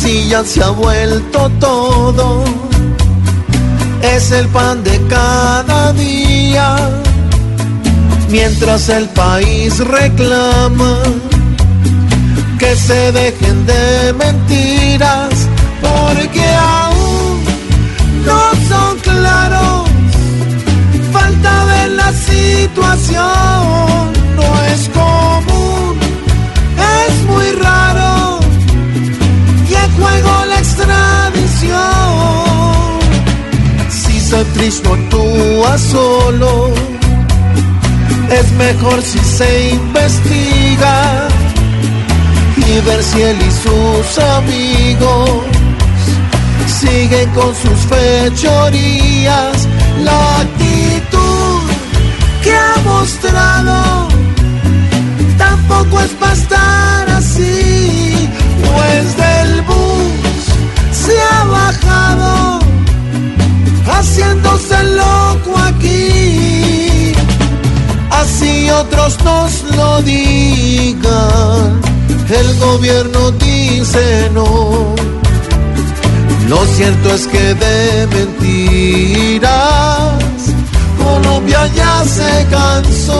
si ya se ha vuelto todo, es el pan de cada día, mientras el país reclama que se dejen de mentiras, porque aún no son claros, falta de la situación, no actúa solo, es mejor si se investiga y ver si él y sus amigos siguen con sus fechorías. La actitud que ha mostrado tampoco es para otros nos lo digan el gobierno dice no. Lo cierto es que de mentiras Colombia ya se cansó.